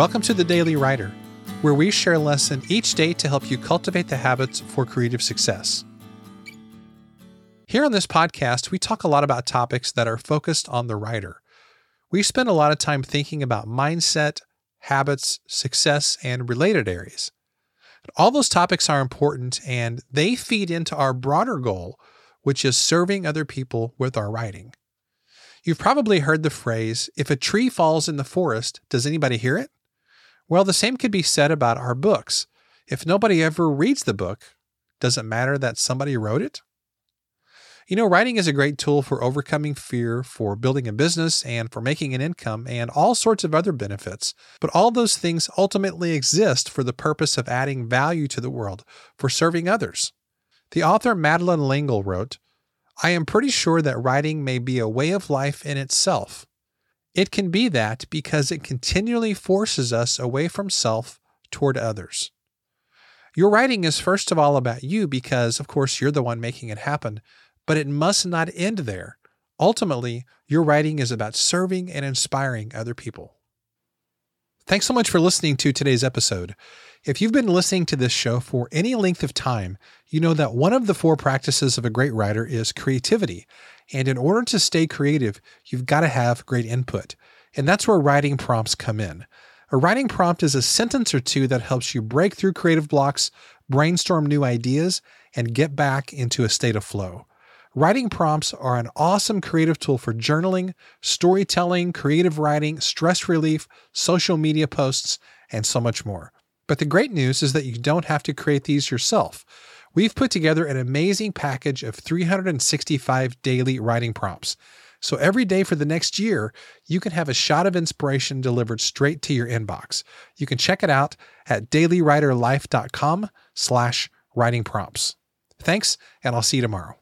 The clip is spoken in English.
Welcome to the Daily Writer, where we share a lesson each day to help you cultivate the habits for creative success. Here on this podcast, we talk a lot about topics that are focused on the writer. We spend a lot of time thinking about mindset, habits, success, and related areas. All those topics are important and they feed into our broader goal, which is serving other people with our writing. You've probably heard the phrase, if a tree falls in the forest, does anybody hear it? Well, the same could be said about our books. If nobody ever reads the book, does it matter that somebody wrote it? You know, writing is a great tool for overcoming fear, for building a business, and for making an income, and all sorts of other benefits. But all those things ultimately exist for the purpose of adding value to the world, for serving others. The author Madeleine L'Engle wrote, I am pretty sure that writing may be a way of life in itself. It can be that because it continually forces us away from self toward others. Your writing is first of all about you because, of course, you're the one making it happen, but it must not end there. Ultimately, your writing is about serving and inspiring other people. Thanks so much for listening to today's episode. If you've been listening to this show for any length of time, you know that one of the four practices of a great writer is creativity. And in order to stay creative, you've got to have great input. And that's where writing prompts come in. A writing prompt is a sentence or two that helps you break through creative blocks, brainstorm new ideas, and get back into a state of flow. Writing prompts are an awesome creative tool for journaling, storytelling, creative writing, stress relief, social media posts, and so much more. But the great news is that you don't have to create these yourself. We've put together an amazing package of 365 daily writing prompts. So every day for the next year, you can have a shot of inspiration delivered straight to your inbox. You can check it out at dailywriterlife.com slash writing prompts. Thanks, and I'll see you tomorrow.